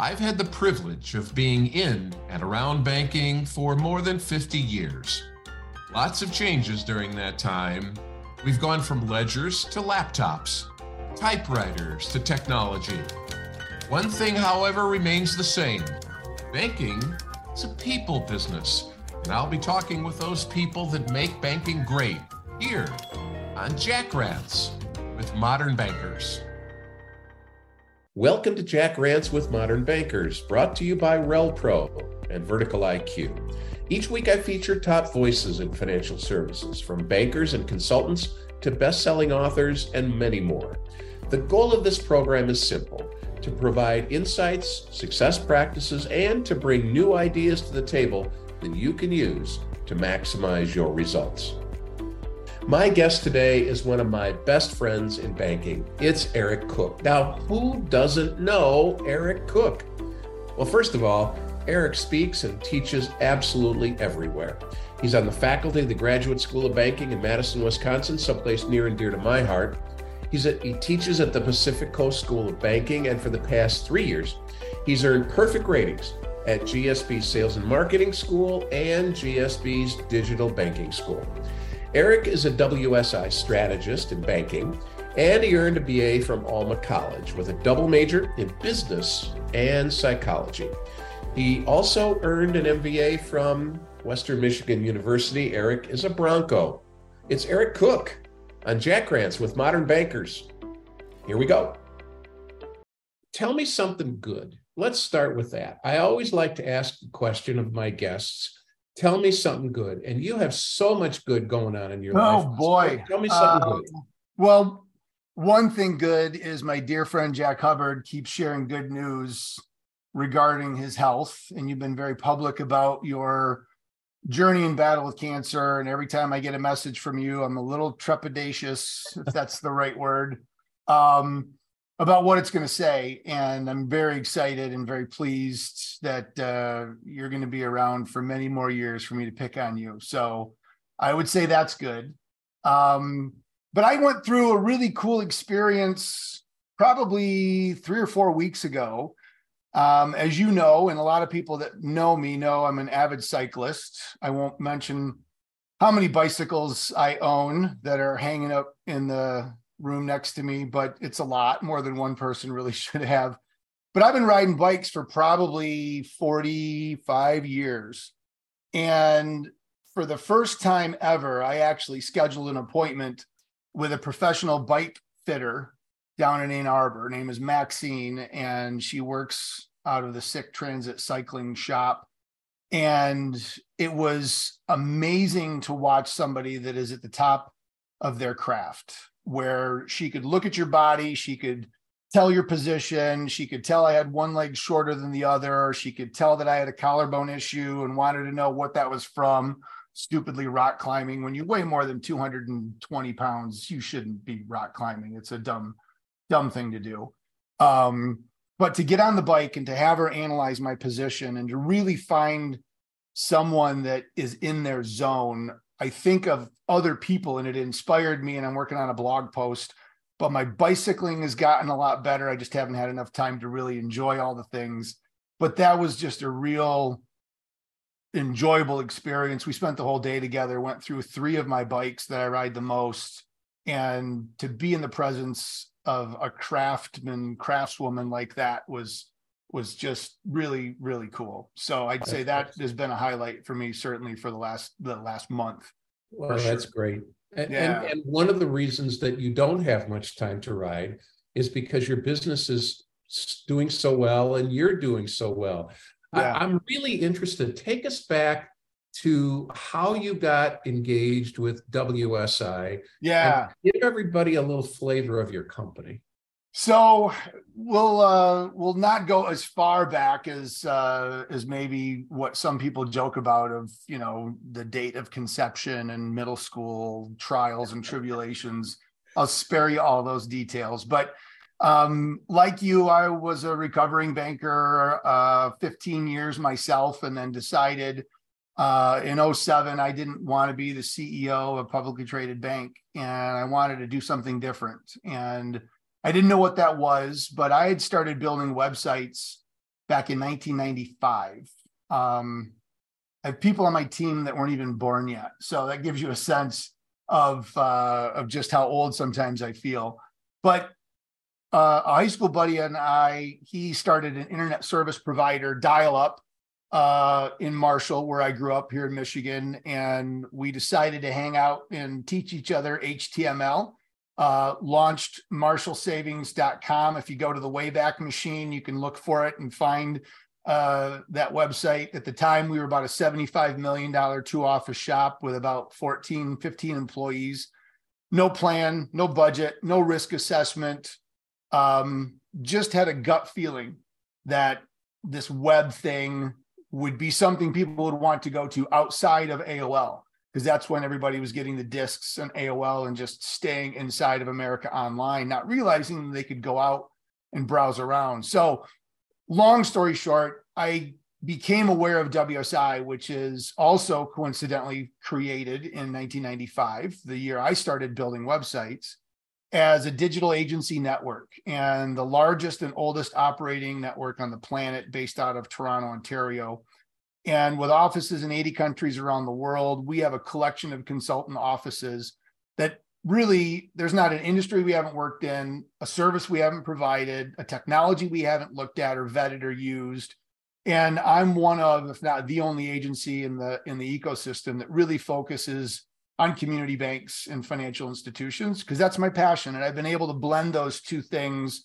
I've had the privilege of being in and around banking for more than 50 years. Lots of changes during that time. We've gone from ledgers to laptops, typewriters to technology. One thing, however, remains the same banking is a people business, and I'll be talking with those people that make banking great here on Jack Rants with Modern Bankers. Welcome to Jack Rants with Modern Bankers, brought to you by RelPro and Vertical IQ. Each week, I feature top voices in financial services, from bankers and consultants to best selling authors and many more. The goal of this program is simple to provide insights, success practices, and to bring new ideas to the table that you can use to maximize your results. My guest today is one of my best friends in banking. It's Eric Cook. Now, who doesn't know Eric Cook? Well, first of all, Eric speaks and teaches absolutely everywhere. He's on the faculty of the Graduate School of Banking in Madison, Wisconsin, someplace near and dear to my heart. He teaches at the Pacific Coast School of Banking, and for the past three years, he's earned perfect ratings at GSB Sales and Marketing School and GSB's Digital Banking School. Eric is a WSI strategist in banking, and he earned a BA from Alma College with a double major in business and psychology. He also earned an MBA from Western Michigan University. Eric is a Bronco. It's Eric Cook on Jack Rants with Modern Bankers. Here we go. Tell me something good. Let's start with that. I always like to ask the question of my guests Tell me something good. And you have so much good going on in your oh, life. Oh boy. Tell me something uh, good. Well, one thing good is my dear friend Jack Hubbard keeps sharing good news regarding his health. And you've been very public about your journey in battle with cancer. And every time I get a message from you, I'm a little trepidatious, if that's the right word. Um, about what it's going to say. And I'm very excited and very pleased that uh, you're going to be around for many more years for me to pick on you. So I would say that's good. Um, but I went through a really cool experience probably three or four weeks ago. Um, as you know, and a lot of people that know me know I'm an avid cyclist. I won't mention how many bicycles I own that are hanging up in the room next to me, but it's a lot more than one person really should have. But I've been riding bikes for probably 45 years. And for the first time ever, I actually scheduled an appointment with a professional bike fitter down in Ann Arbor. Her name is Maxine, and she works out of the Sick Transit Cycling Shop. And it was amazing to watch somebody that is at the top of their craft where she could look at your body, she could tell your position, she could tell I had one leg shorter than the other, she could tell that I had a collarbone issue and wanted to know what that was from. Stupidly rock climbing. When you weigh more than 220 pounds, you shouldn't be rock climbing. It's a dumb, dumb thing to do. Um, but to get on the bike and to have her analyze my position and to really find someone that is in their zone I think of other people and it inspired me. And I'm working on a blog post, but my bicycling has gotten a lot better. I just haven't had enough time to really enjoy all the things. But that was just a real enjoyable experience. We spent the whole day together, went through three of my bikes that I ride the most. And to be in the presence of a craftsman, craftswoman like that was was just really really cool. So i'd say that has been a highlight for me certainly for the last the last month well sure. that's great and, yeah. and, and one of the reasons that you don't have much time to ride is because your business is doing so well and you're doing so well. Yeah. I, i'm really interested. Take us back to how you got engaged with wsi yeah. give everybody a little flavor of your company so we'll uh, we'll not go as far back as uh, as maybe what some people joke about of you know the date of conception and middle school trials and tribulations. I'll spare you all those details, but um, like you, I was a recovering banker, uh, 15 years myself, and then decided uh, in 07 I didn't want to be the CEO of a publicly traded bank, and I wanted to do something different and I didn't know what that was, but I had started building websites back in 1995. Um, I have people on my team that weren't even born yet, so that gives you a sense of uh, of just how old sometimes I feel. But uh, a high school buddy and I, he started an internet service provider, dial up, uh, in Marshall, where I grew up here in Michigan, and we decided to hang out and teach each other HTML. Uh, launched marshallsavings.com. If you go to the Wayback Machine, you can look for it and find uh, that website. At the time, we were about a $75 million two office shop with about 14, 15 employees. No plan, no budget, no risk assessment. Um, just had a gut feeling that this web thing would be something people would want to go to outside of AOL because that's when everybody was getting the discs and AOL and just staying inside of America Online, not realizing they could go out and browse around. So, long story short, I became aware of WSI, which is also coincidentally created in 1995, the year I started building websites, as a digital agency network and the largest and oldest operating network on the planet based out of Toronto, Ontario. And with offices in 80 countries around the world, we have a collection of consultant offices that really there's not an industry we haven't worked in, a service we haven't provided, a technology we haven't looked at or vetted or used. And I'm one of, if not the only agency in the in the ecosystem that really focuses on community banks and financial institutions because that's my passion and i've been able to blend those two things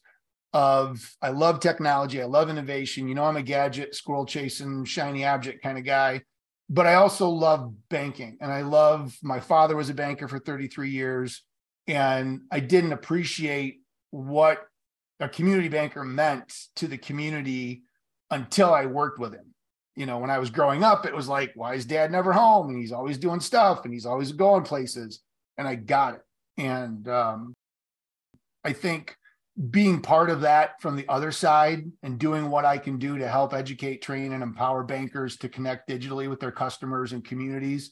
of i love technology i love innovation you know i'm a gadget squirrel chasing shiny object kind of guy but i also love banking and i love my father was a banker for 33 years and i didn't appreciate what a community banker meant to the community until i worked with him you know, when I was growing up, it was like, why is dad never home? And he's always doing stuff and he's always going places. And I got it. And um, I think being part of that from the other side and doing what I can do to help educate, train, and empower bankers to connect digitally with their customers and communities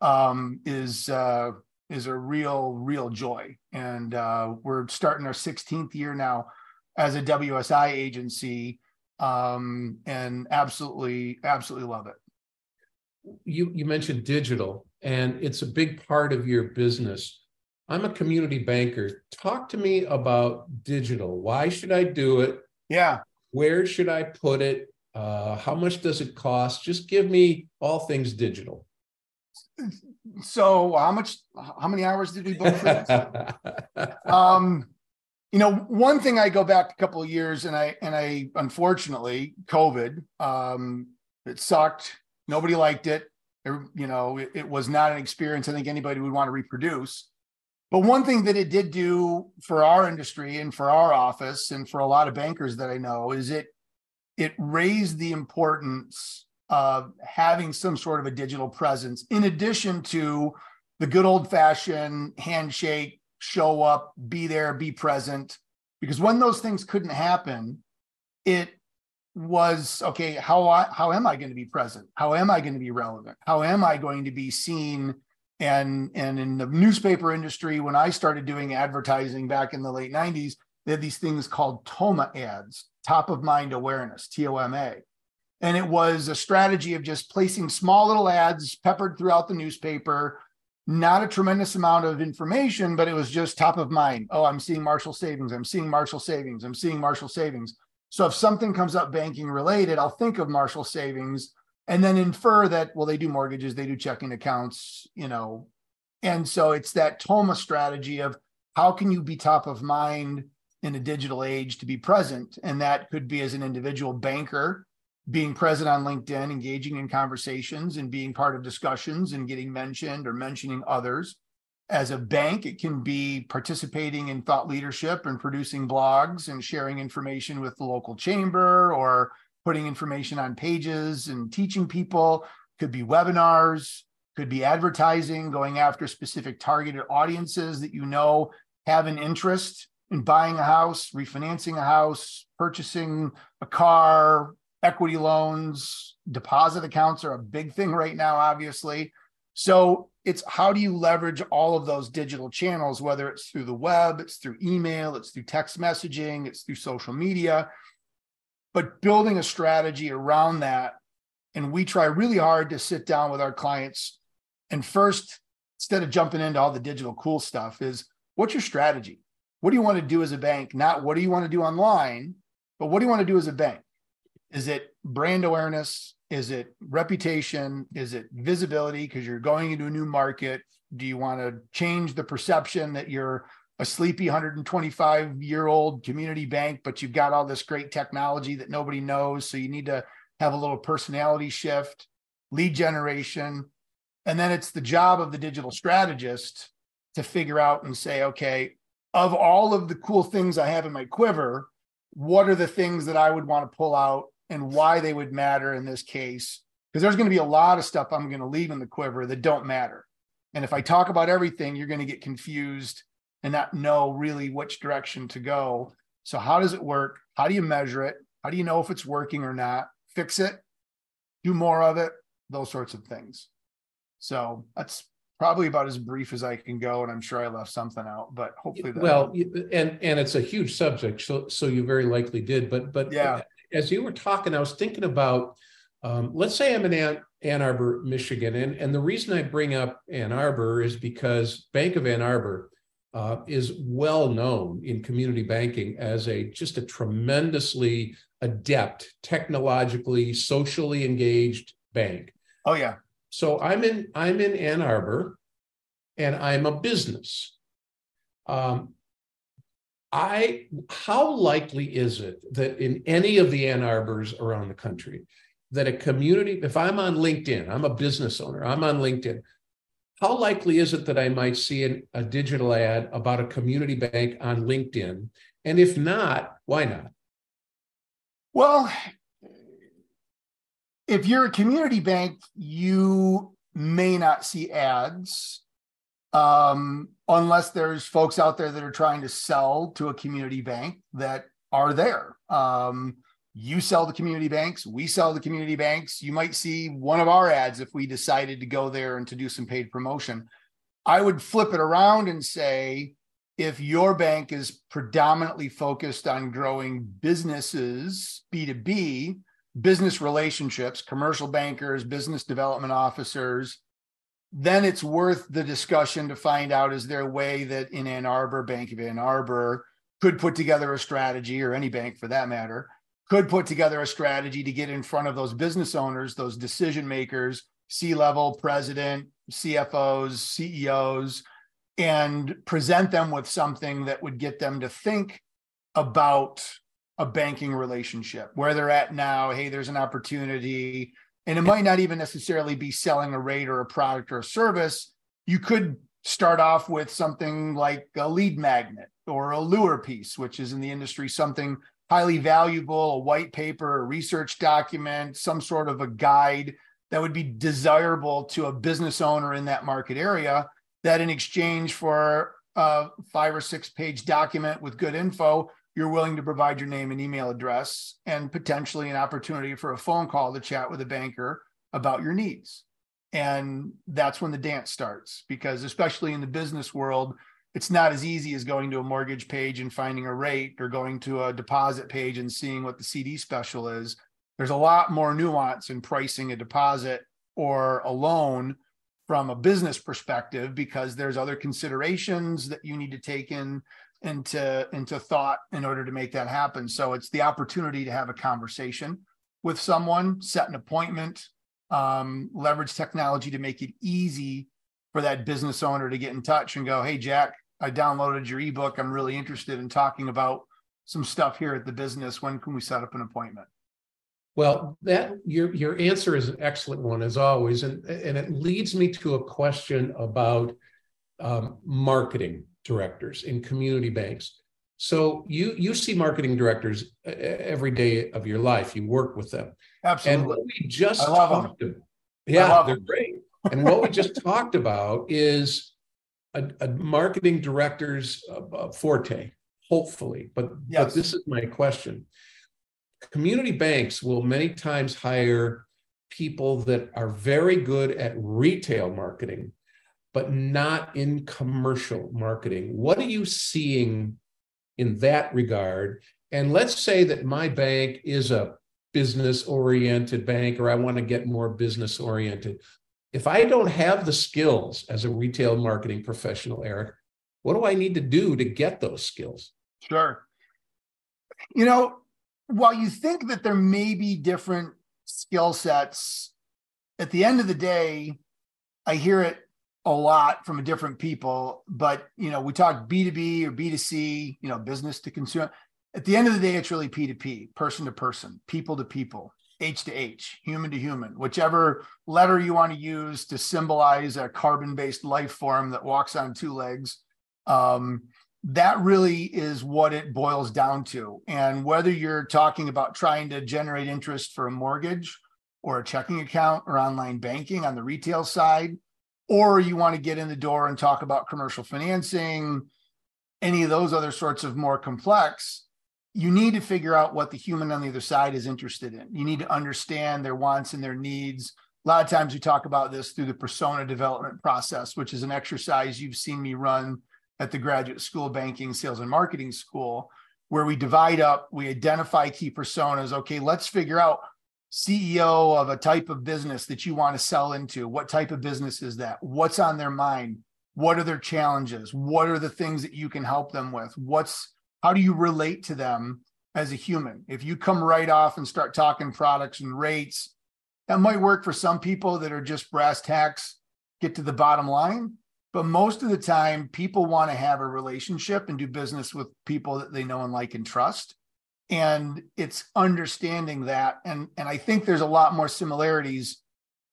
um, is uh, is a real, real joy. And uh, we're starting our 16th year now as a WSI agency um, and absolutely, absolutely love it. You you mentioned digital, and it's a big part of your business. I'm a community banker. Talk to me about digital. Why should I do it? Yeah. Where should I put it? Uh, how much does it cost? Just give me all things digital. So, how much? How many hours did we book for this? um, you know one thing i go back a couple of years and i and i unfortunately covid um it sucked nobody liked it you know it, it, was not an experience i think anybody would want to reproduce but one thing that it did do for our industry and for our office and for a lot of bankers that i know is it it raised the importance of having some sort of a digital presence in addition to the good old fashioned handshake show up, be there, be present. Because when those things couldn't happen, it was okay. How I, how am I going to be present? How am I going to be relevant? How am I going to be seen? And and in the newspaper industry, when I started doing advertising back in the late '90s, they had these things called TOMA ads, top of mind awareness, TOMA. And it was a strategy of just placing small little ads peppered throughout the newspaper not a tremendous amount of information, but it was just top of mind. Oh, I'm seeing Marshall Savings. I'm seeing Marshall Savings. I'm seeing Marshall Savings. So if something comes up banking related, I'll think of Marshall Savings and then infer that, well, they do mortgages, they do checking accounts, you know. And so it's that TOMA strategy of how can you be top of mind in a digital age to be present? And that could be as an individual banker being present on LinkedIn, engaging in conversations and being part of discussions and getting mentioned or mentioning others. As a bank, it can be participating in thought leadership and producing blogs and sharing information with the local chamber or putting information on pages and teaching people. Could be webinars, could be advertising, going after specific targeted audiences that you know have an interest in buying a house, refinancing a house, purchasing a car, equity loans, deposit accounts are a big thing right now, obviously. So it's how do you leverage all of those digital channels, whether it's through the web, it's through email, it's through text messaging, it's through social media. But building a strategy around that. And we try really hard to sit down with our clients and first, instead of jumping into all the digital cool stuff, is what's your strategy? What do you want to do as a bank? Not what do you want to do online, but what do you want to do as a bank? Is it brand awareness? Is it reputation? Is it visibility because you're going into a new market? Do you want to change the perception that you're a sleepy 125 year old community bank, but you've got all this great technology that nobody knows? So you need to have a little personality shift, lead generation. And then it's the job of the digital strategist to figure out and say, okay, of all of the cool things I have in my quiver, what are the things that I would want to pull out and why they would matter in this case? Because there's going to be a lot of stuff I'm going to leave in the quiver that don't matter. And if I talk about everything, you're going to get confused and not know really which direction to go. So, how does it work? How do you measure it? How do you know if it's working or not? Fix it, do more of it, those sorts of things. So, that's probably about as brief as I can go, and I'm sure I left something out, but hopefully that well, and and it's a huge subject, so so you very likely did. But but yeah, as you were talking, I was thinking about, um, let's say I'm in Ann, Ann Arbor, Michigan, and and the reason I bring up Ann Arbor is because Bank of Ann Arbor uh, is well known in community banking as a just a tremendously adept, technologically, socially engaged bank. Oh yeah so I'm in I'm in Ann Arbor, and I'm a business. Um, I how likely is it that in any of the Ann Arbors around the country that a community, if I'm on LinkedIn, I'm a business owner, I'm on LinkedIn. How likely is it that I might see an, a digital ad about a community bank on LinkedIn? And if not, why not? Well, if you're a community bank, you may not see ads um, unless there's folks out there that are trying to sell to a community bank that are there. Um, you sell the community banks, we sell the community banks. You might see one of our ads if we decided to go there and to do some paid promotion. I would flip it around and say, if your bank is predominantly focused on growing businesses, B2B, business relationships, commercial bankers, business development officers, then it's worth the discussion to find out is there a way that in Ann Arbor, Bank of Ann Arbor could put together a strategy, or any bank for that matter, could put together a strategy to get in front of those business owners, those decision makers, C level, president, CFOs, CEOs, and present them with something that would get them to think about a banking relationship where they're at now. Hey, there's an opportunity. And it might not even necessarily be selling a rate or a product or a service. You could start off with something like a lead magnet or a lure piece, which is in the industry something highly valuable, a white paper, a research document, some sort of a guide that would be desirable to a business owner in that market area that in exchange for a five or six page document with good info you're willing to provide your name and email address and potentially an opportunity for a phone call to chat with a banker about your needs. And that's when the dance starts because, especially in the business world, it's not as easy as going to a mortgage page and finding a rate or going to a deposit page and seeing what the CD special is. There's a lot more nuance in pricing a deposit or a loan from a business perspective because there's other considerations that you need to take in into into thought in order to make that happen so it's the opportunity to have a conversation with someone set an appointment um, leverage technology to make it easy for that business owner to get in touch and go hey jack i downloaded your ebook i'm really interested in talking about some stuff here at the business when can we set up an appointment well that your your answer is an excellent one as always and and it leads me to a question about um, marketing directors in community banks. So you you see marketing directors every day of your life. You work with them. Absolutely. And what we just talked about, yeah, they're them. great. And what we just talked about is a, a marketing director's uh, forte, hopefully. But, yes. but this is my question. Community banks will many times hire people that are very good at retail marketing but not in commercial marketing. What are you seeing in that regard? And let's say that my bank is a business oriented bank or I want to get more business oriented. If I don't have the skills as a retail marketing professional, Eric, what do I need to do to get those skills? Sure. You know, while you think that there may be different skill sets, at the end of the day, I hear it a lot from different people, but you know, we talk B2B or B2C, you know, business to consumer. At the end of the day, it's really P2P, person to person, people to people, H to H, human to human, whichever letter you want to use to symbolize a carbon based life form that walks on two legs. Um, that really is what it boils down to. And whether you're talking about trying to generate interest for a mortgage or a checking account or online banking on the retail side, or you want to get in the door and talk about commercial financing, any of those other sorts of more complex, you need to figure out what the human on the other side is interested in. You need to understand their wants and their needs. A lot of times we talk about this through the persona development process, which is an exercise you've seen me run at the graduate school banking sales and marketing school where we divide up we identify key personas. Okay let's figure out ceo of a type of business that you want to sell into. What type of business is that? What's on their mind? What are their challenges? What are the things that you can help them with? What's how do you relate to them as a human? If you come right off and start talking products and rates that might work for some people that are just brass tacks get to the bottom line. But most of the time people want to have a relationship and do business with people that they know and like and trust. And it's understanding that and and i think there's a lot more similarities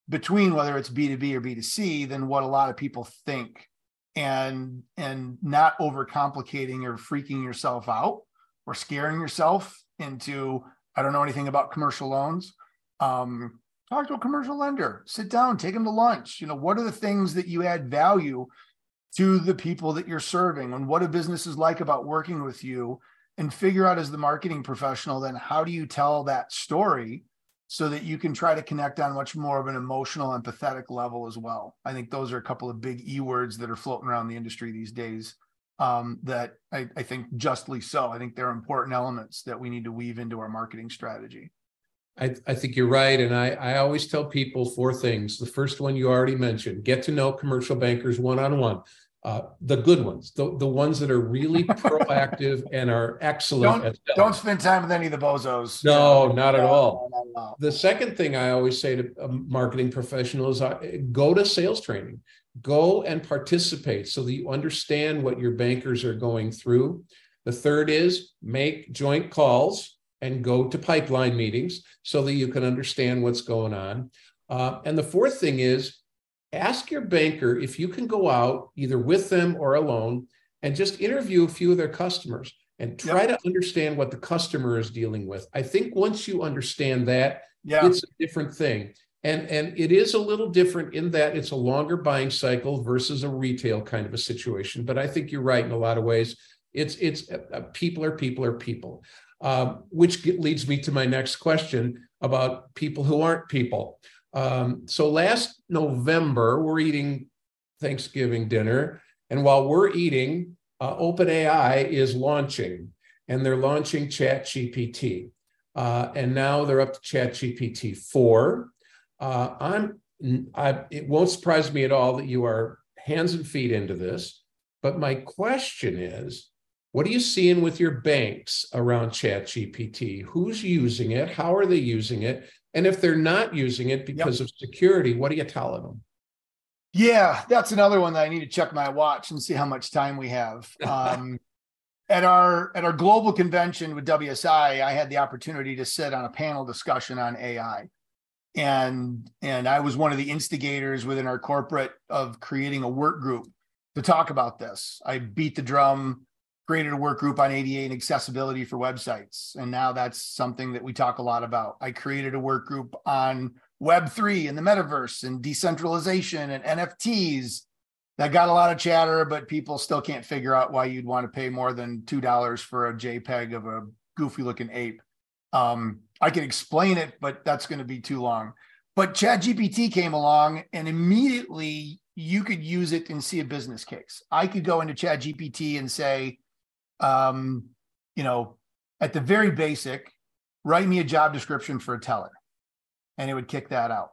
between whether it's b2b or b2c than what a lot of people think and and not overcomplicating or freaking yourself out or scaring yourself into i don't know anything about commercial loans. Um, talk to a commercial lender. Sit down take them to lunch. You know what are the things that you add value to the people that you're serving and what a business is like about working with you? And figure out as the marketing professional then how do you tell that story so that you can try to connect on much more of an emotional empathetic level as well i think those are a couple of big e words that are floating around the industry these days um, that I, I think justly so i think they're important elements that we need to weave into our marketing strategy I, I, think you're right. And I, I always tell people four things. The first one you already mentioned get to know commercial bankers one on one. Uh, the good ones, the, the ones that are really proactive and are excellent. Don't, don't spend time with any of the bozos. No, not at all. No, no, no. The second thing I always say to a marketing professional is uh, go to sales training, go and participate so that you understand what your bankers are going through. The third is make joint calls and go to pipeline meetings so that you can understand what's going on. Uh, and the fourth thing is ask your banker if you can go out either with them or alone and just interview a few of their customers and try yep. to understand what the customer is dealing with. I think once you understand that, yeah. it's a different thing. And, and it is a little different in that it's a longer buying cycle versus a retail kind of a situation. But I think you're right in a lot of ways. It's it's uh, uh people are people are people, um, which leads me to my next question about people who aren't people. Um, so last November, we're eating Thanksgiving dinner. And while we're eating, uh, OpenAI is launching, and they're launching ChatGPT. Uh, and now they're up to ChatGPT 4. Uh, I'm, I, it won't surprise me at all that you are hands and feet into this. But my question is what are you seeing with your banks around ChatGPT? Who's using it? How are they using it? And if they're not using it because yep. of security, what are you telling them? Yeah, that's another one that I need to check my watch and see how much time we have. Um, at our at our global convention with WSI, I had the opportunity to sit on a panel discussion on AI, and and I was one of the instigators within our corporate of creating a work group to talk about this. I beat the drum created a work group on ADA and accessibility for websites. And now that's something that we talk a lot about. I created a work group on Web3 and the metaverse and decentralization and NFTs. That got a lot of chatter, but people still can't figure out why you'd want to pay more than $2 for a JPEG of a goofy looking ape. Um, I can explain it, but that's going to be too long. But ChatGPT came along and immediately you could use it and see a business case. I could go into ChatGPT and say, um, you know, at the very basic, write me a job description for a teller. And it would kick that out.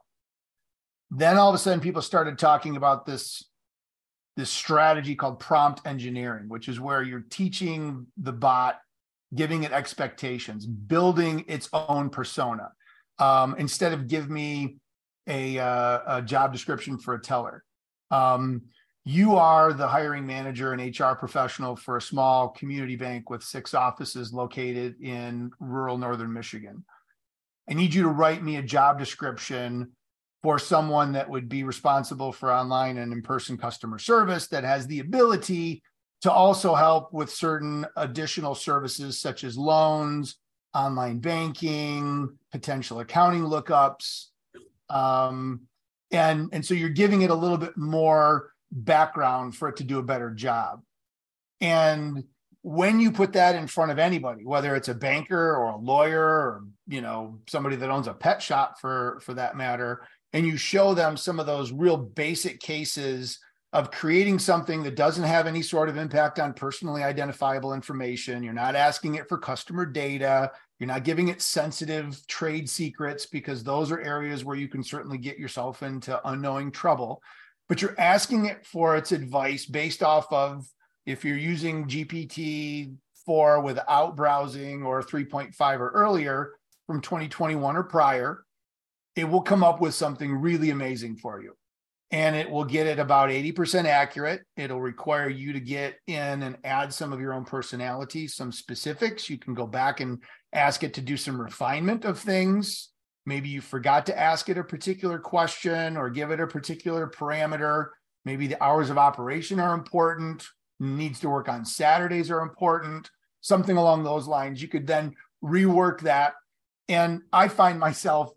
Then all of a sudden, people started talking about this, this strategy called prompt engineering, which is where you're teaching the bot, giving it expectations, building its own persona. Um, instead of give me a, uh, a job description for a teller. Um, you are the hiring manager and HR professional for a small community bank with six offices located in rural northern Michigan. I need you to write me a job description for someone that would be responsible for online and in person customer service that has the ability to also help with certain additional services such as loans, online banking, potential accounting lookups. Um, and, and so you're giving it a little bit more background for it to do a better job. And when you put that in front of anybody, whether it's a banker or a lawyer or you know somebody that owns a pet shop for for that matter, and you show them some of those real basic cases of creating something that doesn't have any sort of impact on personally identifiable information. You're not asking it for customer data. You're not giving it sensitive trade secrets because those are areas where you can certainly get yourself into unknowing trouble but you're asking it for its advice based off of if you're using GPT 4 without browsing or 3.5 or earlier from 2021 or prior, it will come up with something really amazing for you. And it will get it about 80% accurate. It'll require you to get in and add some of your own personality, some specifics. You can go back and ask it to do some refinement of things Maybe you forgot to ask it a particular question or give it a particular parameter. Maybe the hours of operation are important, needs to work on Saturdays are important, something along those lines. You could then rework that. And I find myself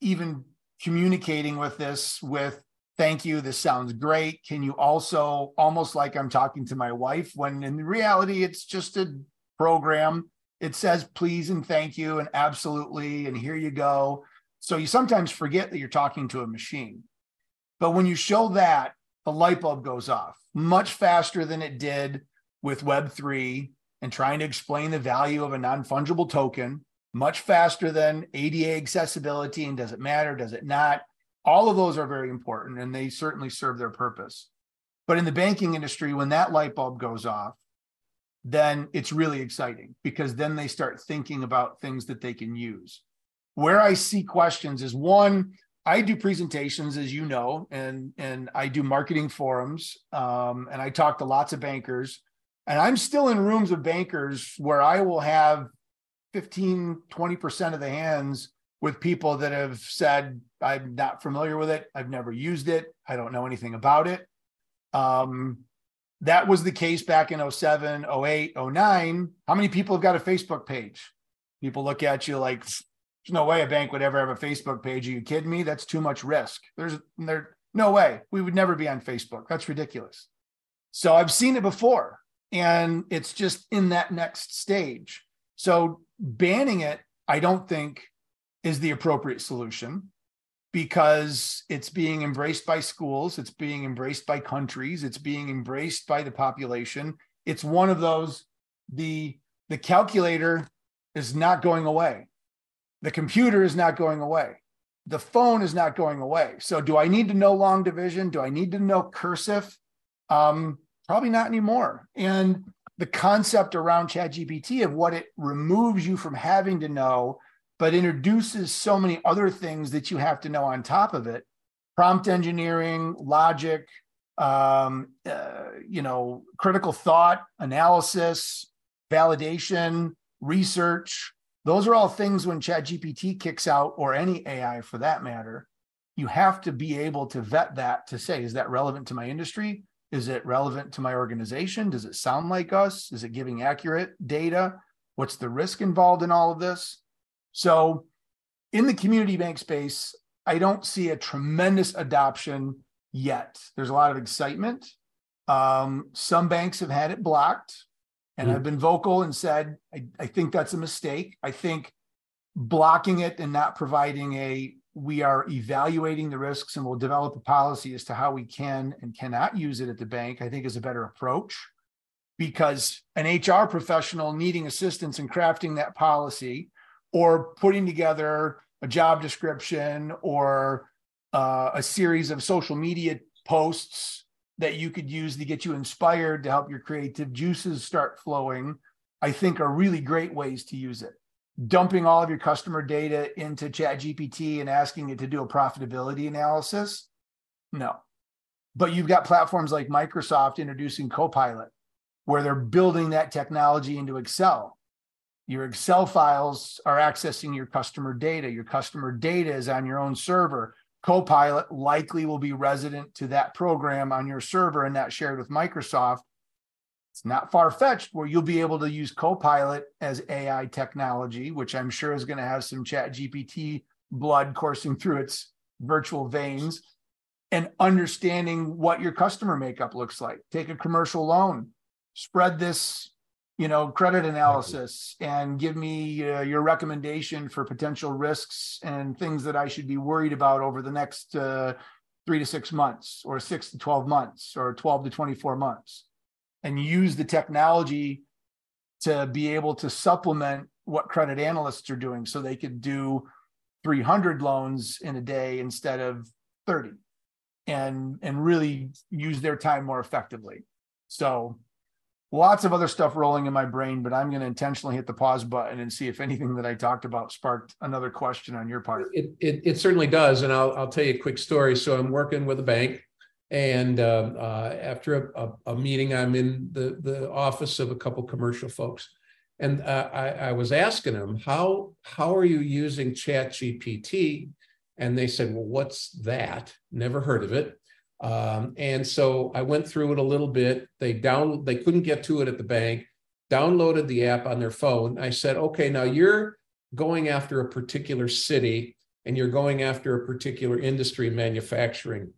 even communicating with this with thank you this sounds great can you also almost like i'm talking to my wife when in reality it's just a program it says please and thank you and absolutely and here you go. So you sometimes forget that you're talking to a machine. But when you show that, the light bulb goes off much faster than it did with Web3 and trying to explain the value of a non fungible token, much faster than ADA accessibility and does it matter, does it not? All of those are very important and they certainly serve their purpose. But in the banking industry, when that light bulb goes off, then it's really exciting because then they start thinking about things that they can use. Where I see questions is one, I do presentations, as you know, and and I do marketing forums, um, and I talk to lots of bankers, and I'm still in rooms of bankers where I will have 15, 20% of the hands with people that have said, I'm not familiar with it, I've never used it, I don't know anything about it. Um, that was the case back in 07, 08, 09. How many people have got a Facebook page? People look at you like, there's no way a bank would ever have a Facebook page. Are you kidding me? That's too much risk. There's there no way. We would never be on Facebook. That's ridiculous. So I've seen it before. And it's just in that next stage. So banning it, I don't think is the appropriate solution because it's being embraced by schools, it's being embraced by countries, it's being embraced by the population. It's one of those the the calculator is not going away. The computer is not going away. The phone is not going away. So do I need to know long division? Do I need to know cursive? Um, probably not anymore. And the concept around ChatGPT of what it removes you from having to know but introduces so many other things that you have to know on top of it. Prompt engineering logic um, uh, you know critical thought analysis validation research. Those are all things when chat gpt kicks out or any ai for that matter you have to be able to vet that to say is that relevant to my industry? Is it relevant to my organization? Does it sound like us? Is it giving accurate data? What's the risk involved in all of this so in the community bank space, I don't see a tremendous adoption yet. There's a lot of excitement. Um, some banks have had it blocked, and mm. I've been vocal and said, I, I think that's a mistake. I think blocking it and not providing a we are evaluating the risks and we'll develop a policy as to how we can and cannot use it at the bank, I think is a better approach. because an HR professional needing assistance in crafting that policy or putting together a job description or uh, a series of social media posts that you could use to get you inspired to help your creative juices start flowing, I think are really great ways to use it. Dumping all of your customer data into ChatGPT and asking it to do a profitability analysis, no. But you've got platforms like Microsoft introducing Copilot, where they're building that technology into Excel. Your Excel files are accessing your customer data. Your customer data is on your own server. Copilot likely will be resident to that program on your server and not shared with Microsoft. It's not far fetched where you'll be able to use Copilot as AI technology, which I'm sure is going to have some chat GPT blood coursing through its virtual veins and understanding what your customer makeup looks like. Take a commercial loan, spread this you know credit analysis and give me uh, your recommendation for potential risks and things that i should be worried about over the next uh, three to six months or six to 12 months or 12 to 24 months. And use the technology to be able to supplement what credit analysts are doing so they could do 300 loans in a day instead of 30 and and really use their time more effectively. So lots of other stuff rolling in my brain, but I'm going to intentionally hit the pause button and see if anything that I talked about sparked another question on your part. It, it, it certainly does. And I'll, I'll tell you a quick story. So I'm working with a bank. And uh, uh, after a, a, a, meeting, I'm in the, the office of a couple commercial folks. And uh, I, I was asking them, how, how are you using Chat GPT? And they said, well, what's that? Never heard of it. Um, and so I went through it a little bit. They down they couldn't get to it at the bank, downloaded the app on their phone. I said, okay, now you're going after a particular city and you're going after a particular industry, manufacturing.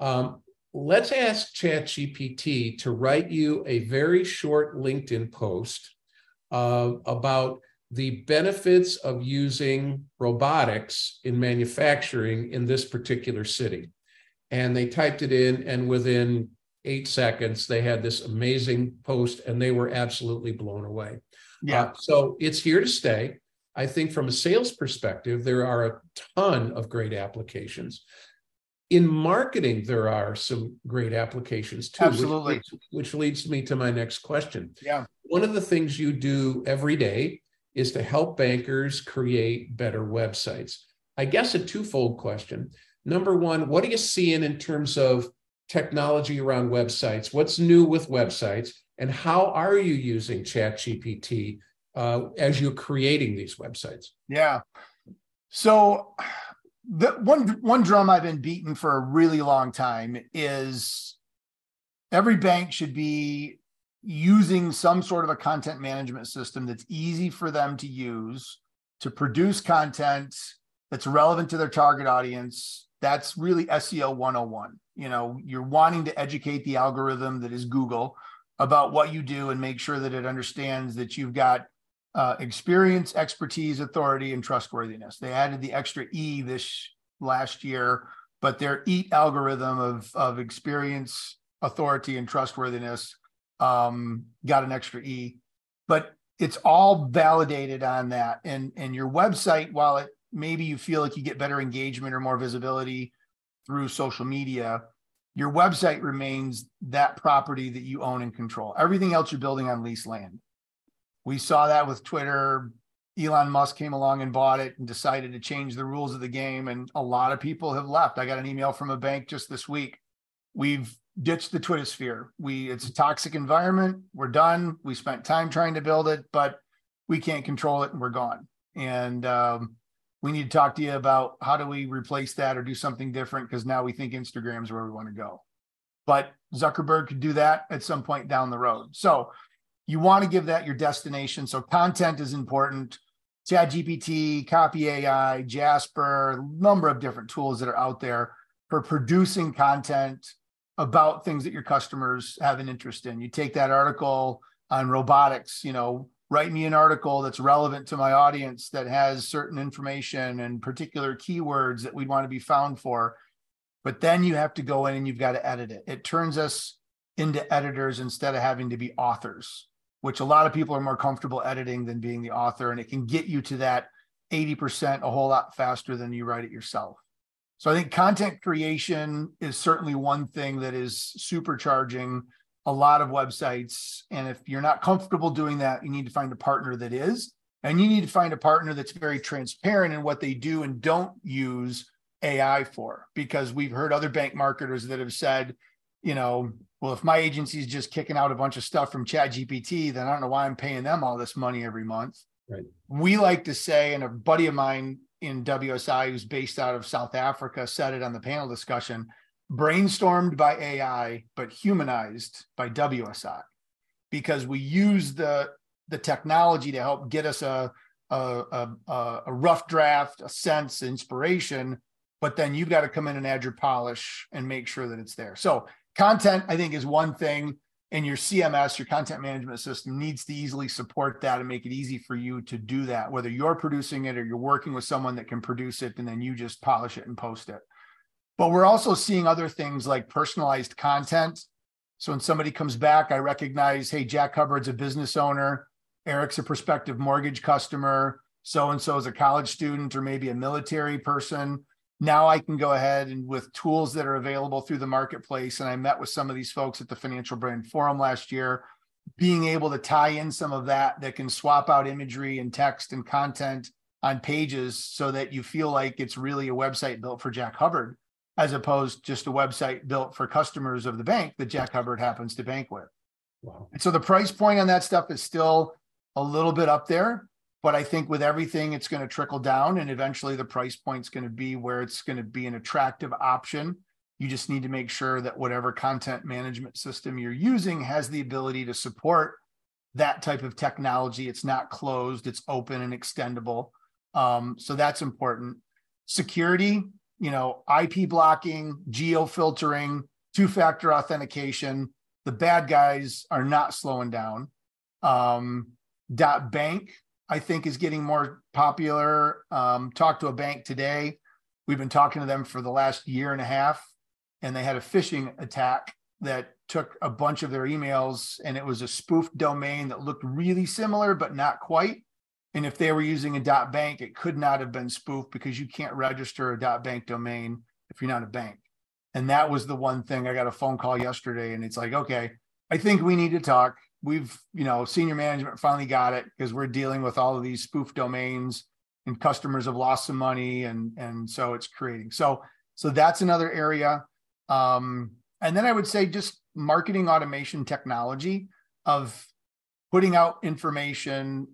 Um, let's ask ChatGPT to write you a very short LinkedIn post uh, about the benefits of using robotics in manufacturing in this particular city and they typed it in and within eight seconds they had this amazing post and they were absolutely blown away. Yeah. uh, so it's here to stay. I think from a sales perspective there are a ton of great applications. In marketing there are some great applications too absolutely. which, which leads me to my next question. Yeah. One of the things you do every day is to help bankers create better websites. I guess a twofold question Number one, what are you seeing in terms of technology around websites? What's new with websites? And how are you using ChatGPT uh, as you're creating these websites? Yeah. So the one one drum I've been beating for a really long time is every bank should be using some sort of a content management system that's easy for them to use to produce content that's relevant to their target audience that's really SEO 101. You know, you're wanting to educate the algorithm that is Google about what you do and make sure that it understands that you've got uh, experience, expertise, authority, and trustworthiness. They added the extra E this last year, but their EAT algorithm of, of experience, authority, and trustworthiness um, got an extra E. But it's all validated on that. And, and your website, while it maybe you feel like you get better engagement or more visibility through social media, your website remains that property that you own and control. Everything else you're building on lease land. We saw that with Twitter. Elon Musk came along and bought it and decided to change the rules of the game. And a lot of people have left. I got an email from a bank just this week. We've ditched the Twitter sphere. We it's a toxic environment. We're done. We spent time trying to build it, but we can't control it and we're gone. And um, we need to talk to you about how do we replace that or do something different because now we think Instagram is where we want to go. But Zuckerberg could do that at some point down the road. So you want to give that your destination. So content is important. Chat GPT, Copy AI, Jasper, number of different tools that are out there for producing content about things that your customers have an interest in. You take that article on robotics, you know, write me an article that's relevant to my audience that has certain information and particular keywords that we'd want to be found for. But then you have to go in and you've got to edit it. It turns us into editors instead of having to be authors, which a lot of people are more comfortable editing than being the author. And it can get you to that 80% a whole lot faster than you write it yourself. So I think content creation is certainly one thing that is supercharging a lot of websites. And if you're not comfortable doing that, you need to find a partner that is. And you need to find a partner that's very transparent in what they do and don't use AI for. Because we've heard other bank marketers that have said, you know, well, if my agency is just kicking out a bunch of stuff from Chat GPT, then I don't know why I'm paying them all this money every month. Right. We like to say, and a buddy of mine in WSI who's based out of South Africa said it on the panel discussion brainstormed by AI, but humanized by WSI because we use the, the technology to help get us a, a, a, a rough draft, a sense, inspiration, but then you've got to come in and add your polish and make sure that it's there. So content, I think, is one thing and your CMS, your content management system needs to easily support that and make it easy for you to do that, whether you're producing it or you're working with someone that can produce it and then you just polish it and post it. But we're also seeing other things like personalized content. So when somebody comes back, I recognize, hey, Jack Hubbard's a business owner, Eric's a prospective mortgage customer, so and so is a college student or maybe a military person now I can go ahead and with tools that are available through the marketplace. And I met with some of these folks at the Financial Brand Forum last year, being able to tie in some of that that can swap out imagery and text and content on pages so that you feel like it's really a website built for Jack Hubbard, as opposed just a website built for customers of the bank that Jack Hubbard happens to bank with. Wow. And so the price point on that stuff is still a little bit up there but I think with everything, it's going to trickle down and eventually the price point's going to be where it's going to be an attractive option. You just need to make sure that whatever content management system you're using has the ability to support that type of technology. It's not closed, it's open and extendable. Um, so that's important. Security, you know, IP blocking, geo filtering, two factor authentication. The bad guys are not slowing down. Um, dot bank I think is getting more popular. Um, talked to a bank today. We've been talking to them for the last year and a half, and they had a phishing attack that took a bunch of their emails, and it was a spoofed domain that looked really similar, but not quite. And if they were using a dot .bank, it could not have been spoofed because you can't register a dot .bank domain if you're not a bank. And that was the one thing I got a phone call yesterday, and it's like, okay, I think we need to talk. We've you know senior management finally got it because we're dealing with all of these spoof domains and customers have lost some money and and so it's creating. So so that's another area. Um and then i would say just marketing automation technology of putting out information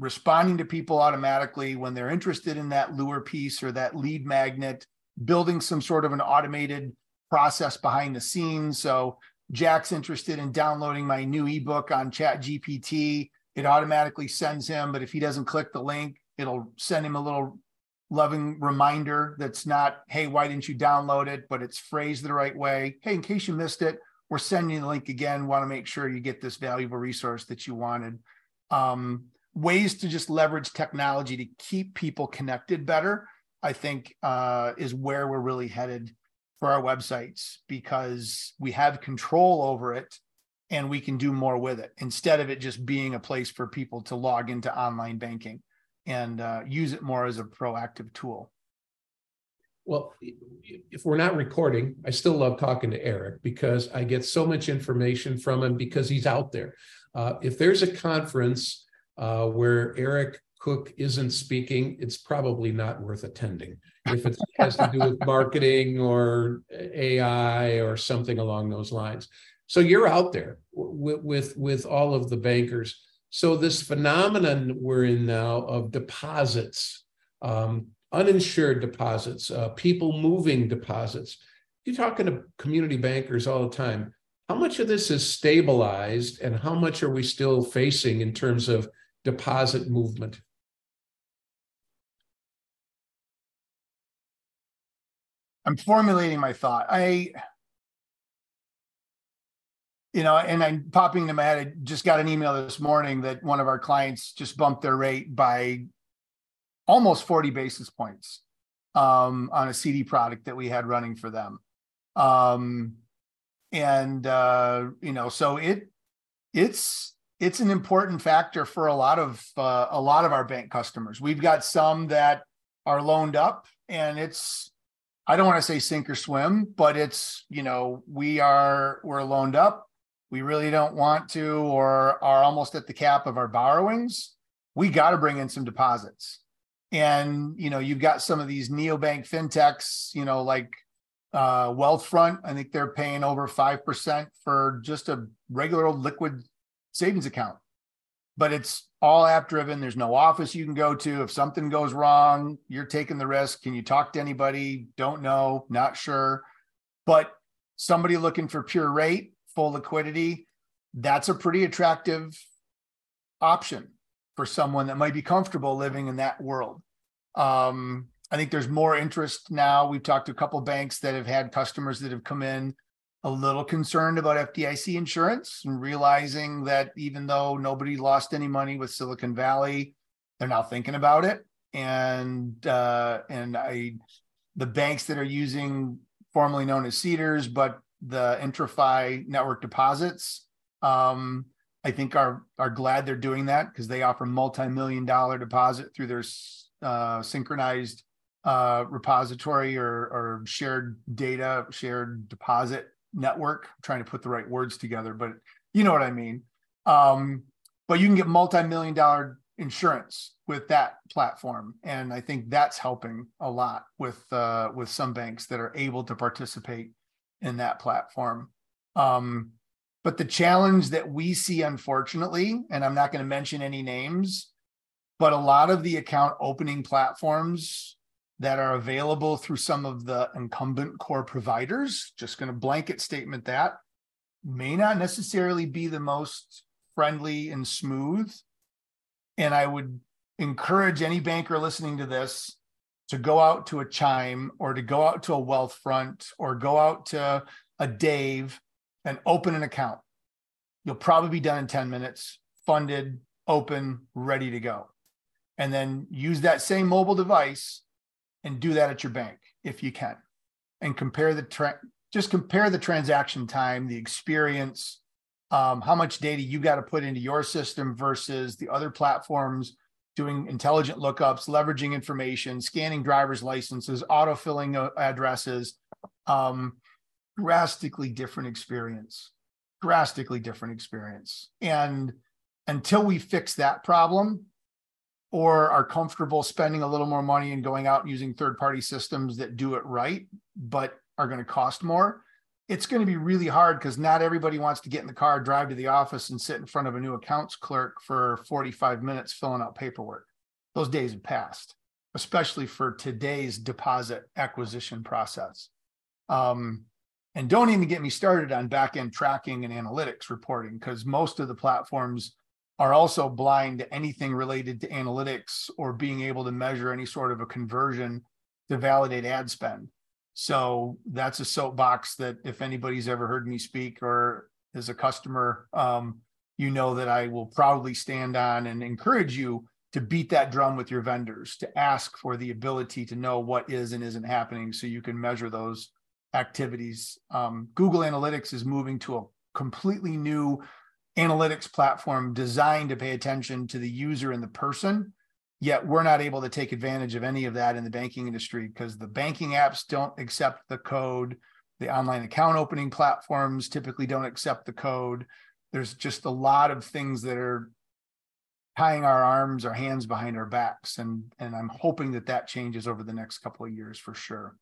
responding to people automatically when they're interested in that lure piece or that lead magnet building some sort of an automated process behind the scenes so Jack's interested in downloading my new ebook on Chat GPT, it automatically sends him. But if he doesn't click the link, it'll send him a little loving reminder that's not, hey, why didn't you download it? But it's phrased the right way. Hey, in case you missed it, we're sending the link again. Want to make sure you get this valuable resource that you wanted. Um, ways to just leverage technology to keep people connected better, I think, uh, is where we're really headed for our websites because we have control over it and we can do more with it instead of it just being a place for people to log into online banking and uh, use it more as a proactive tool. Well, if we're not recording, I still love talking to Eric because I get so much information from him because he's out there. Uh, if there's a conference uh, where Eric Cook isn't speaking, it's probably not worth attending. If it has to do with marketing or AI or something along those lines. So you're out there with, with, with all of the bankers. So this phenomenon we're in now of deposits, um, uninsured deposits, uh, people moving deposits. You're talking to community bankers all the time. How much of this is stabilized, and how much are we still facing in terms of deposit movement? I'm formulating my thought. I, you know, and I'm popping my head. I just got an email this morning that one of our clients just bumped their rate by almost 40 basis points um, on a CD product that we had running for them. Um, and uh, you know, so it it's it's an important factor for a lot of uh, a lot of our bank customers. We've got some that are loaned up, and it's I don't want to say sink or swim, but it's you know we are we're loaned up. We really don't want to, or are almost at the cap of our borrowings. We got to bring in some deposits, and you know you've got some of these neobank fintechs, you know like uh, Wealthfront. I think they're paying over five percent for just a regular old liquid savings account. But it's all app driven. There's no office you can go to. If something goes wrong, you're taking the risk. Can you talk to anybody? Don't know, not sure. But somebody looking for pure rate, full liquidity, that's a pretty attractive option for someone that might be comfortable living in that world. Um, I think there's more interest now. We've talked to a couple banks that have had customers that have come in a little concerned about FDIC insurance and realizing that even though nobody lost any money with Silicon Valley, they're now thinking about it. And uh, and I, the banks that are using formerly known as CDARS, but the IntraFi network deposits, um, I think are are glad they're doing that because they offer multi-million dollar deposit through their uh, synchronized uh, repository or, or shared data, shared deposit network. I'm trying to put the right words together, but you know what I mean. Um, but you can get multi-million dollar insurance with that platform, and I think that's helping a lot with uh, with some banks that are able to participate in that platform. Um, but the challenge that we see, unfortunately, and I'm not going to mention any names, but a lot of the account opening platforms that are available through some of the incumbent core providers. Just going to blanket statement that may not necessarily be the most friendly and smooth. And I would encourage any banker listening to this to go out to a Chime or to go out to a Wealthfront or go out to a Dave and open an account. You'll probably be done in 10 minutes, funded, open, ready to go. And then use that same mobile device and do that at your bank if you can. And compare the tra- just compare the transaction time the experience um, how much data you got to put into your system versus the other platforms doing intelligent lookups leveraging information scanning driver's licenses autofilling addresses um, drastically different experience drastically different experience. And until we fix that problem or are comfortable spending a little more money and going out and using third party systems that do it right, but are going to cost more, it's going to be really hard because not everybody wants to get in the car, drive to the office, and sit in front of a new accounts clerk for 45 minutes filling out paperwork. Those days have passed, especially for today's deposit acquisition process. Um, and don't even get me started on back end tracking and analytics reporting because most of the platforms are also blind to anything related to analytics or being able to measure any sort of a conversion to validate ad spend. So that's a soapbox that if anybody's ever heard me speak or is a customer, um, you know that I will proudly stand on and encourage you to beat that drum with your vendors, to ask for the ability to know what is and isn't happening so you can measure those activities. Um, Google Analytics is moving to a completely new analytics platform designed to pay attention to the user and the person yet we're not able to take advantage of any of that in the banking industry because the banking apps don't accept the code. The online account opening platforms typically don't accept the code. There's just a lot of things that are tying our arms our hands behind our backs and and i'm hoping that that changes over the next couple of years for sure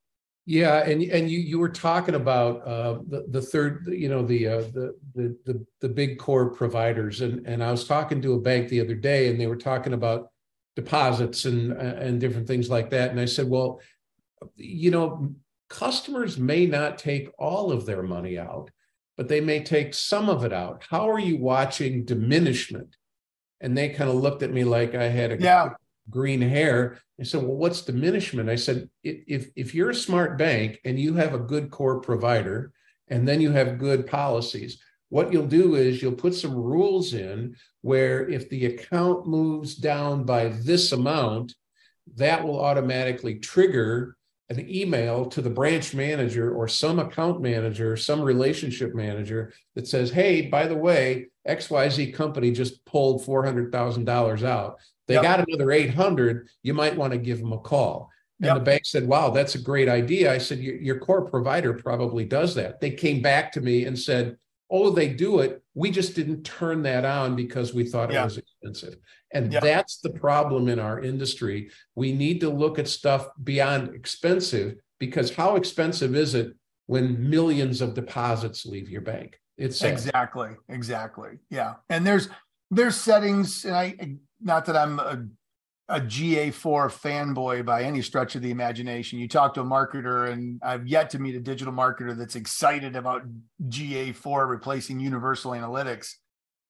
yeah, and and you you were talking about uh, the the third, you know, the, uh, the the the the big core providers, and and I was talking to a bank the other day, and they were talking about deposits and and different things like that, and I said, well, you know, customers may not take all of their money out, but they may take some of it out. How are you watching diminishment? And they kind of looked at me like I had a yeah green hair. I said, well, what's diminishment? I said, if, if you're a smart bank and you have a good core provider, and then you have good policies, what you'll do is you'll put some rules in where if the account moves down by this amount, that will automatically trigger an email to the branch manager or some account manager, some relationship manager that says, Hey, by the way, XYZ company just pulled $400,000 out. They yep. got another 800. You might want to give them a call. And yep. the bank said, Wow, that's a great idea. I said, Your core provider probably does that. They came back to me and said, Oh, they do it. We just didn't turn that on because we thought yeah. it was expensive. And yeah. that's the problem in our industry. We need to look at stuff beyond expensive because how expensive is it when millions of deposits leave your bank? It's sad. exactly, exactly. Yeah. And there's there's settings, and I not that I'm a a GA4 fanboy by any stretch of the imagination. You talk to a marketer, and I've yet to meet a digital marketer that's excited about GA4 replacing Universal Analytics.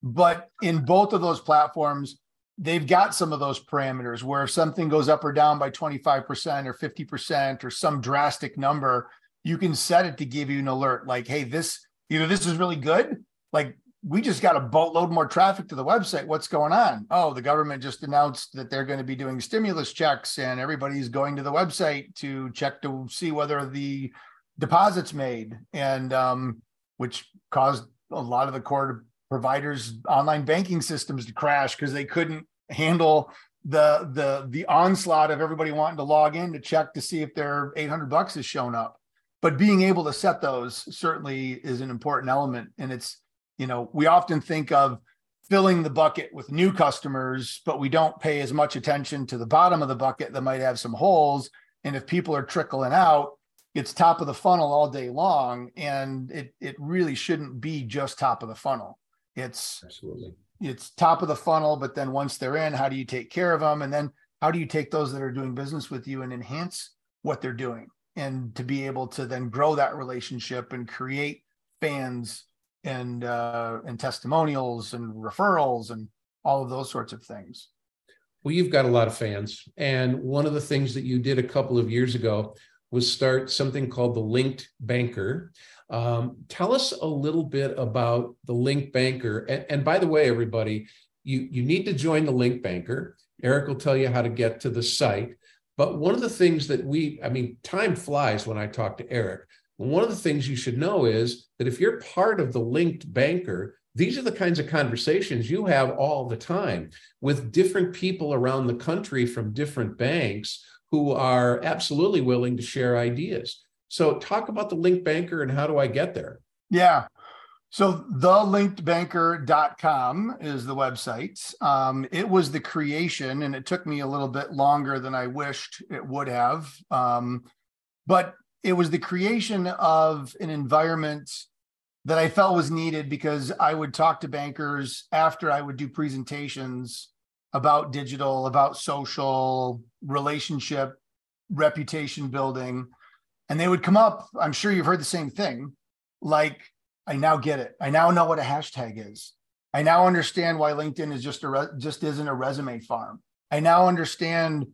But in both of those platforms, they've got some of those parameters where if something goes up or down by 25% or 50% or some drastic number, you can set it to give you an alert like, hey, this either this is really good, like we just got a boatload more traffic to the website. What's going on? Oh, the government just announced that they're going to be doing stimulus checks and everybody's going to the website to check to see whether the deposits made and um, which caused a lot of the core providers online banking systems to crash because they couldn't handle the the the onslaught of everybody wanting to log in to check to see if their 800 bucks has shown up but being able to set those certainly is an important element and it's you know, we often think of filling the bucket with new customers, but we don't pay as much attention to the bottom of the bucket that might have some holes. And if people are trickling out, it's top of the funnel all day long. And it it really shouldn't be just top of the funnel. It's absolutely it's top of the funnel, but then once they're in, how do you take care of them? And then how do you take those that are doing business with you and enhance what they're doing? And to be able to then grow that relationship and create fans and uh, and testimonials and referrals and all of those sorts of things. Well, you've got a lot of fans, and one of the things that you did a couple of years ago was start something called the Linked Banker. Um, tell us a little bit about the Linked Banker. And, and by the way, everybody, you you need to join the Linked Banker. Eric will tell you how to get to the site. But one of the things that we, I mean, time flies when I talk to Eric. One of the things you should know is that if you're part of the linked banker, these are the kinds of conversations you have all the time with different people around the country from different banks who are absolutely willing to share ideas. So, talk about the linked banker and how do I get there? Yeah. So, thelinkedbanker.com is the website. Um, it was the creation, and it took me a little bit longer than I wished it would have. Um, but it was the creation of an environment that I felt was needed because I would talk to bankers after I would do presentations about digital, about social, relationship, reputation building. And they would come up, I'm sure you've heard the same thing, like, I now get it. I now know what a hashtag is. I now understand why LinkedIn is just a re- just isn't a resume farm. I now understand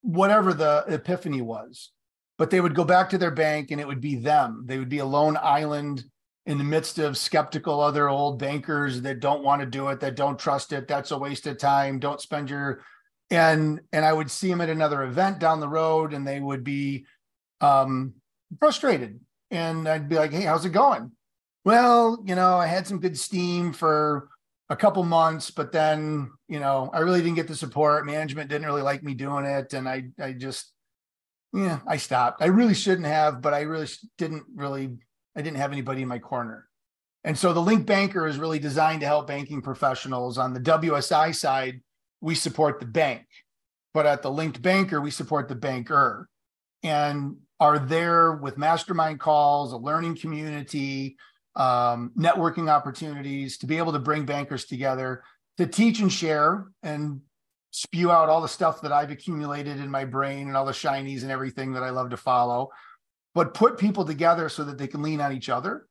whatever the epiphany was but they would go back to their bank and it would be them. They would be a lone island in the midst of skeptical other old bankers that don't want to do it, that don't trust it. That's a waste of time. Don't spend your and and I would see them at another event down the road and they would be um frustrated. And I'd be like, hey, how's it going? Well, you know, I had some good steam for a couple months, but then, you know, I really didn't get the support. Management didn't really like me doing it. And I I just yeah, I stopped. I really shouldn't have, but I really didn't really, I didn't have anybody in my corner. And so the Link Banker is really designed to help banking professionals. On the WSI side, we support the bank, but at the Linked Banker, we support the banker and are there with mastermind calls, a learning community, um, networking opportunities to be able to bring bankers together to teach and share and spew out all the stuff that I've accumulated in my brain and all the shinies and everything that I love to follow, but put people together so that they can lean on each other.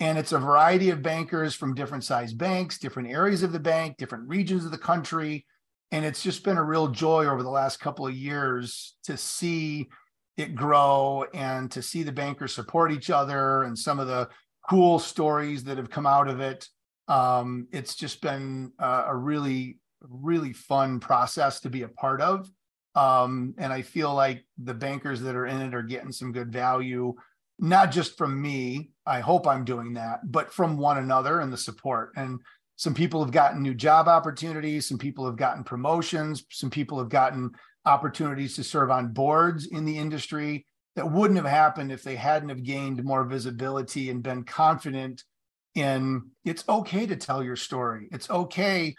And it's a variety of bankers from different size banks, different areas of the bank, different regions of the country. And it's just been a real joy over the last couple of years to see it grow and to see the bankers support each other and some of the cool stories that have come out of it. Um, it's just been a really really fun process to be a part of. Um, and I feel like the bankers that are in it are getting some good value, not just from me. I hope I'm doing that, but from one another and the support. And some people have gotten new job opportunities. Some people have gotten promotions. Some people have gotten opportunities to serve on boards in the industry that wouldn't have happened if they hadn't have gained more visibility and been confident in it's okay to tell your story. It's okay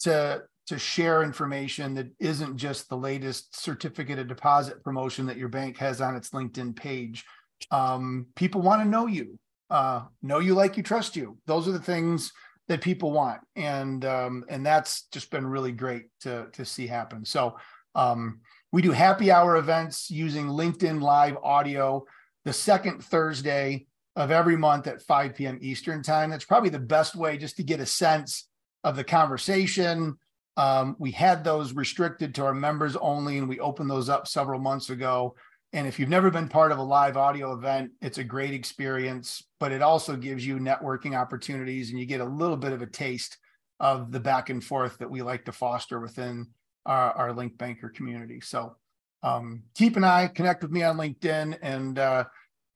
to to share information that isn't just the latest certificate of deposit promotion that your bank has on its LinkedIn page. Um, people want to know you, uh, know you like you, trust you. Those are the things that people want, and um, and that's just been really great to to see happen. So um, we do happy hour events using LinkedIn Live audio the second Thursday of every month at 5 p.m. Eastern time. That's probably the best way just to get a sense of the conversation. Um, we had those restricted to our members only, and we opened those up several months ago. And if you've never been part of a live audio event, it's a great experience, but it also gives you networking opportunities and you get a little bit of a taste of the back and forth that we like to foster within our, our Link Banker community. So um, keep an eye, connect with me on LinkedIn, and uh,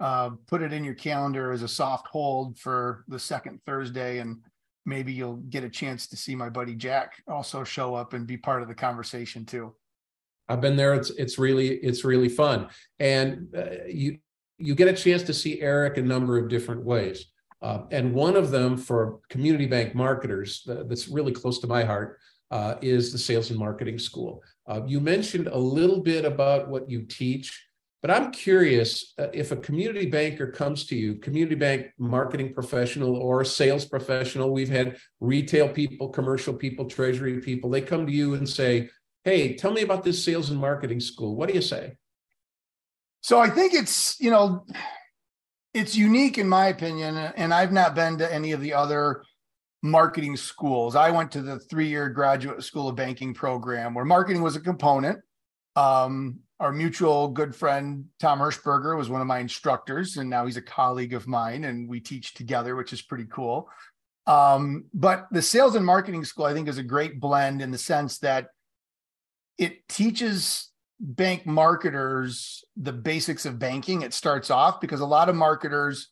uh, put it in your calendar as a soft hold for the second Thursday, and maybe you'll get a chance to see my buddy Jack also show up and be part of the conversation too. I've been there. It's it's really it's really fun, and uh, you you get a chance to see Eric a number of different ways. Uh, and one of them for community bank marketers uh, that's really close to my heart uh, is the sales and marketing school. Uh, you mentioned a little bit about what you teach but I'm curious uh, if a community banker comes to you, community bank marketing professional or sales professional, we've had retail people, commercial people, treasury people, they come to you and say, Hey, tell me about this sales and marketing school. What do you say? So I think it's, you know, it's unique in my opinion. And I've not been to any of the other marketing schools. I went to the three year graduate school of banking program where marketing was a component. Um, our mutual good friend Tom Hirschberger was one of my instructors, and now he's a colleague of mine, and we teach together, which is pretty cool. Um, but the sales and marketing school, I think, is a great blend in the sense that it teaches bank marketers the basics of banking. It starts off because a lot of marketers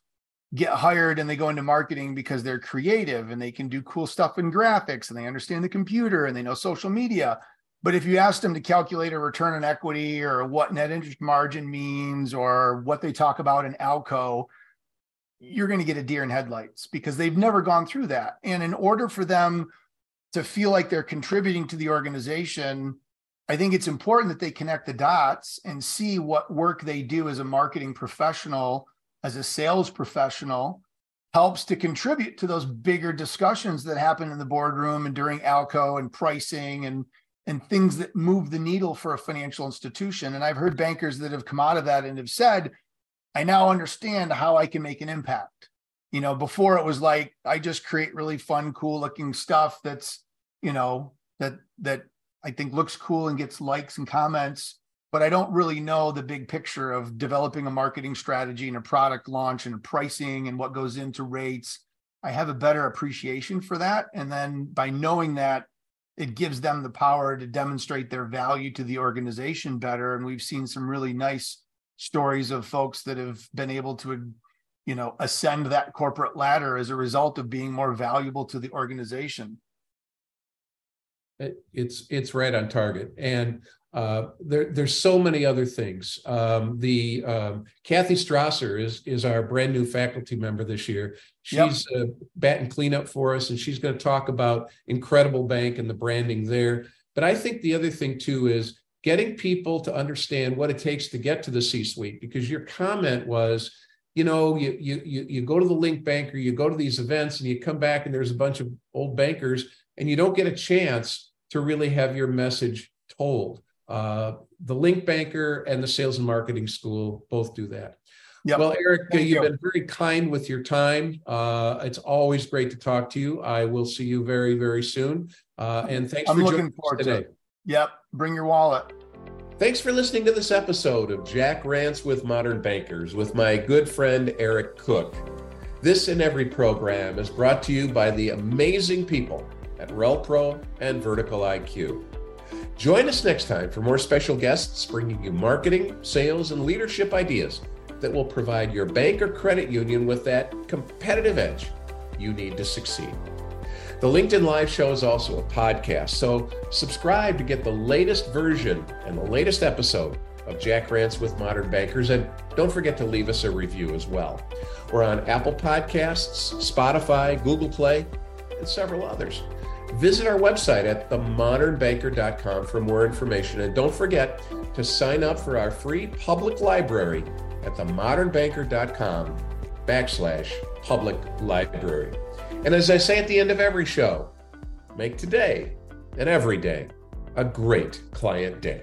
get hired and they go into marketing because they're creative and they can do cool stuff in graphics and they understand the computer and they know social media but if you ask them to calculate a return on equity or what net interest margin means or what they talk about in ALCO, you're going to get a deer in headlights because they've never gone through that. And in order for them to feel like they're contributing to the organization, I think it's important that they connect the dots and see what work they do as a marketing professional, as a sales professional, helps to contribute to those bigger discussions that happen in the boardroom and during ALCO and pricing and and things that move the needle for a financial institution. And I've heard bankers that have come out of that and have said, I now understand how I can make an impact. You know, before it was like I just create really fun, cool looking stuff that's, you know, that that I think looks cool and gets likes and comments, but I don't really know the big picture of developing a marketing strategy and a product launch and pricing and what goes into rates. I have a better appreciation for that. And then by knowing that, it gives them the power to demonstrate their value to the organization better. And we've seen some really nice stories of folks that have been able to, you know, ascend that corporate ladder as a result of being more valuable to the organization. It's it's right on target, and uh, there, there's so many other things. Um, the um, Kathy Strasser is is our brand new faculty member this year. She's yep. uh, batting cleanup for us, and she's going to talk about Incredible Bank and the branding there. But I think the other thing too is getting people to understand what it takes to get to the C-suite. Because your comment was, you know, you you you you go to the Link Banker, you go to these events, and you come back, and there's a bunch of old bankers, and you don't get a chance to really have your message told. Uh, the Link Banker and the Sales and Marketing School both do that. Yep. Well, Eric, uh, you've you. been very kind with your time. Uh, it's always great to talk to you. I will see you very, very soon. Uh, and thanks I'm for looking forward today. To it. Yep. Bring your wallet. Thanks for listening to this episode of Jack Rants with Modern Bankers with my good friend Eric Cook. This and every program is brought to you by the amazing people at RelPro and Vertical IQ. Join us next time for more special guests bringing you marketing, sales, and leadership ideas that will provide your bank or credit union with that competitive edge you need to succeed. The LinkedIn Live show is also a podcast, so subscribe to get the latest version and the latest episode of Jack Rants with Modern Bankers. And don't forget to leave us a review as well. We're on Apple Podcasts, Spotify, Google Play, and several others. Visit our website at themodernbanker.com for more information. And don't forget to sign up for our free public library at themodernbanker.com backslash public library. And as I say at the end of every show, make today and every day a great client day.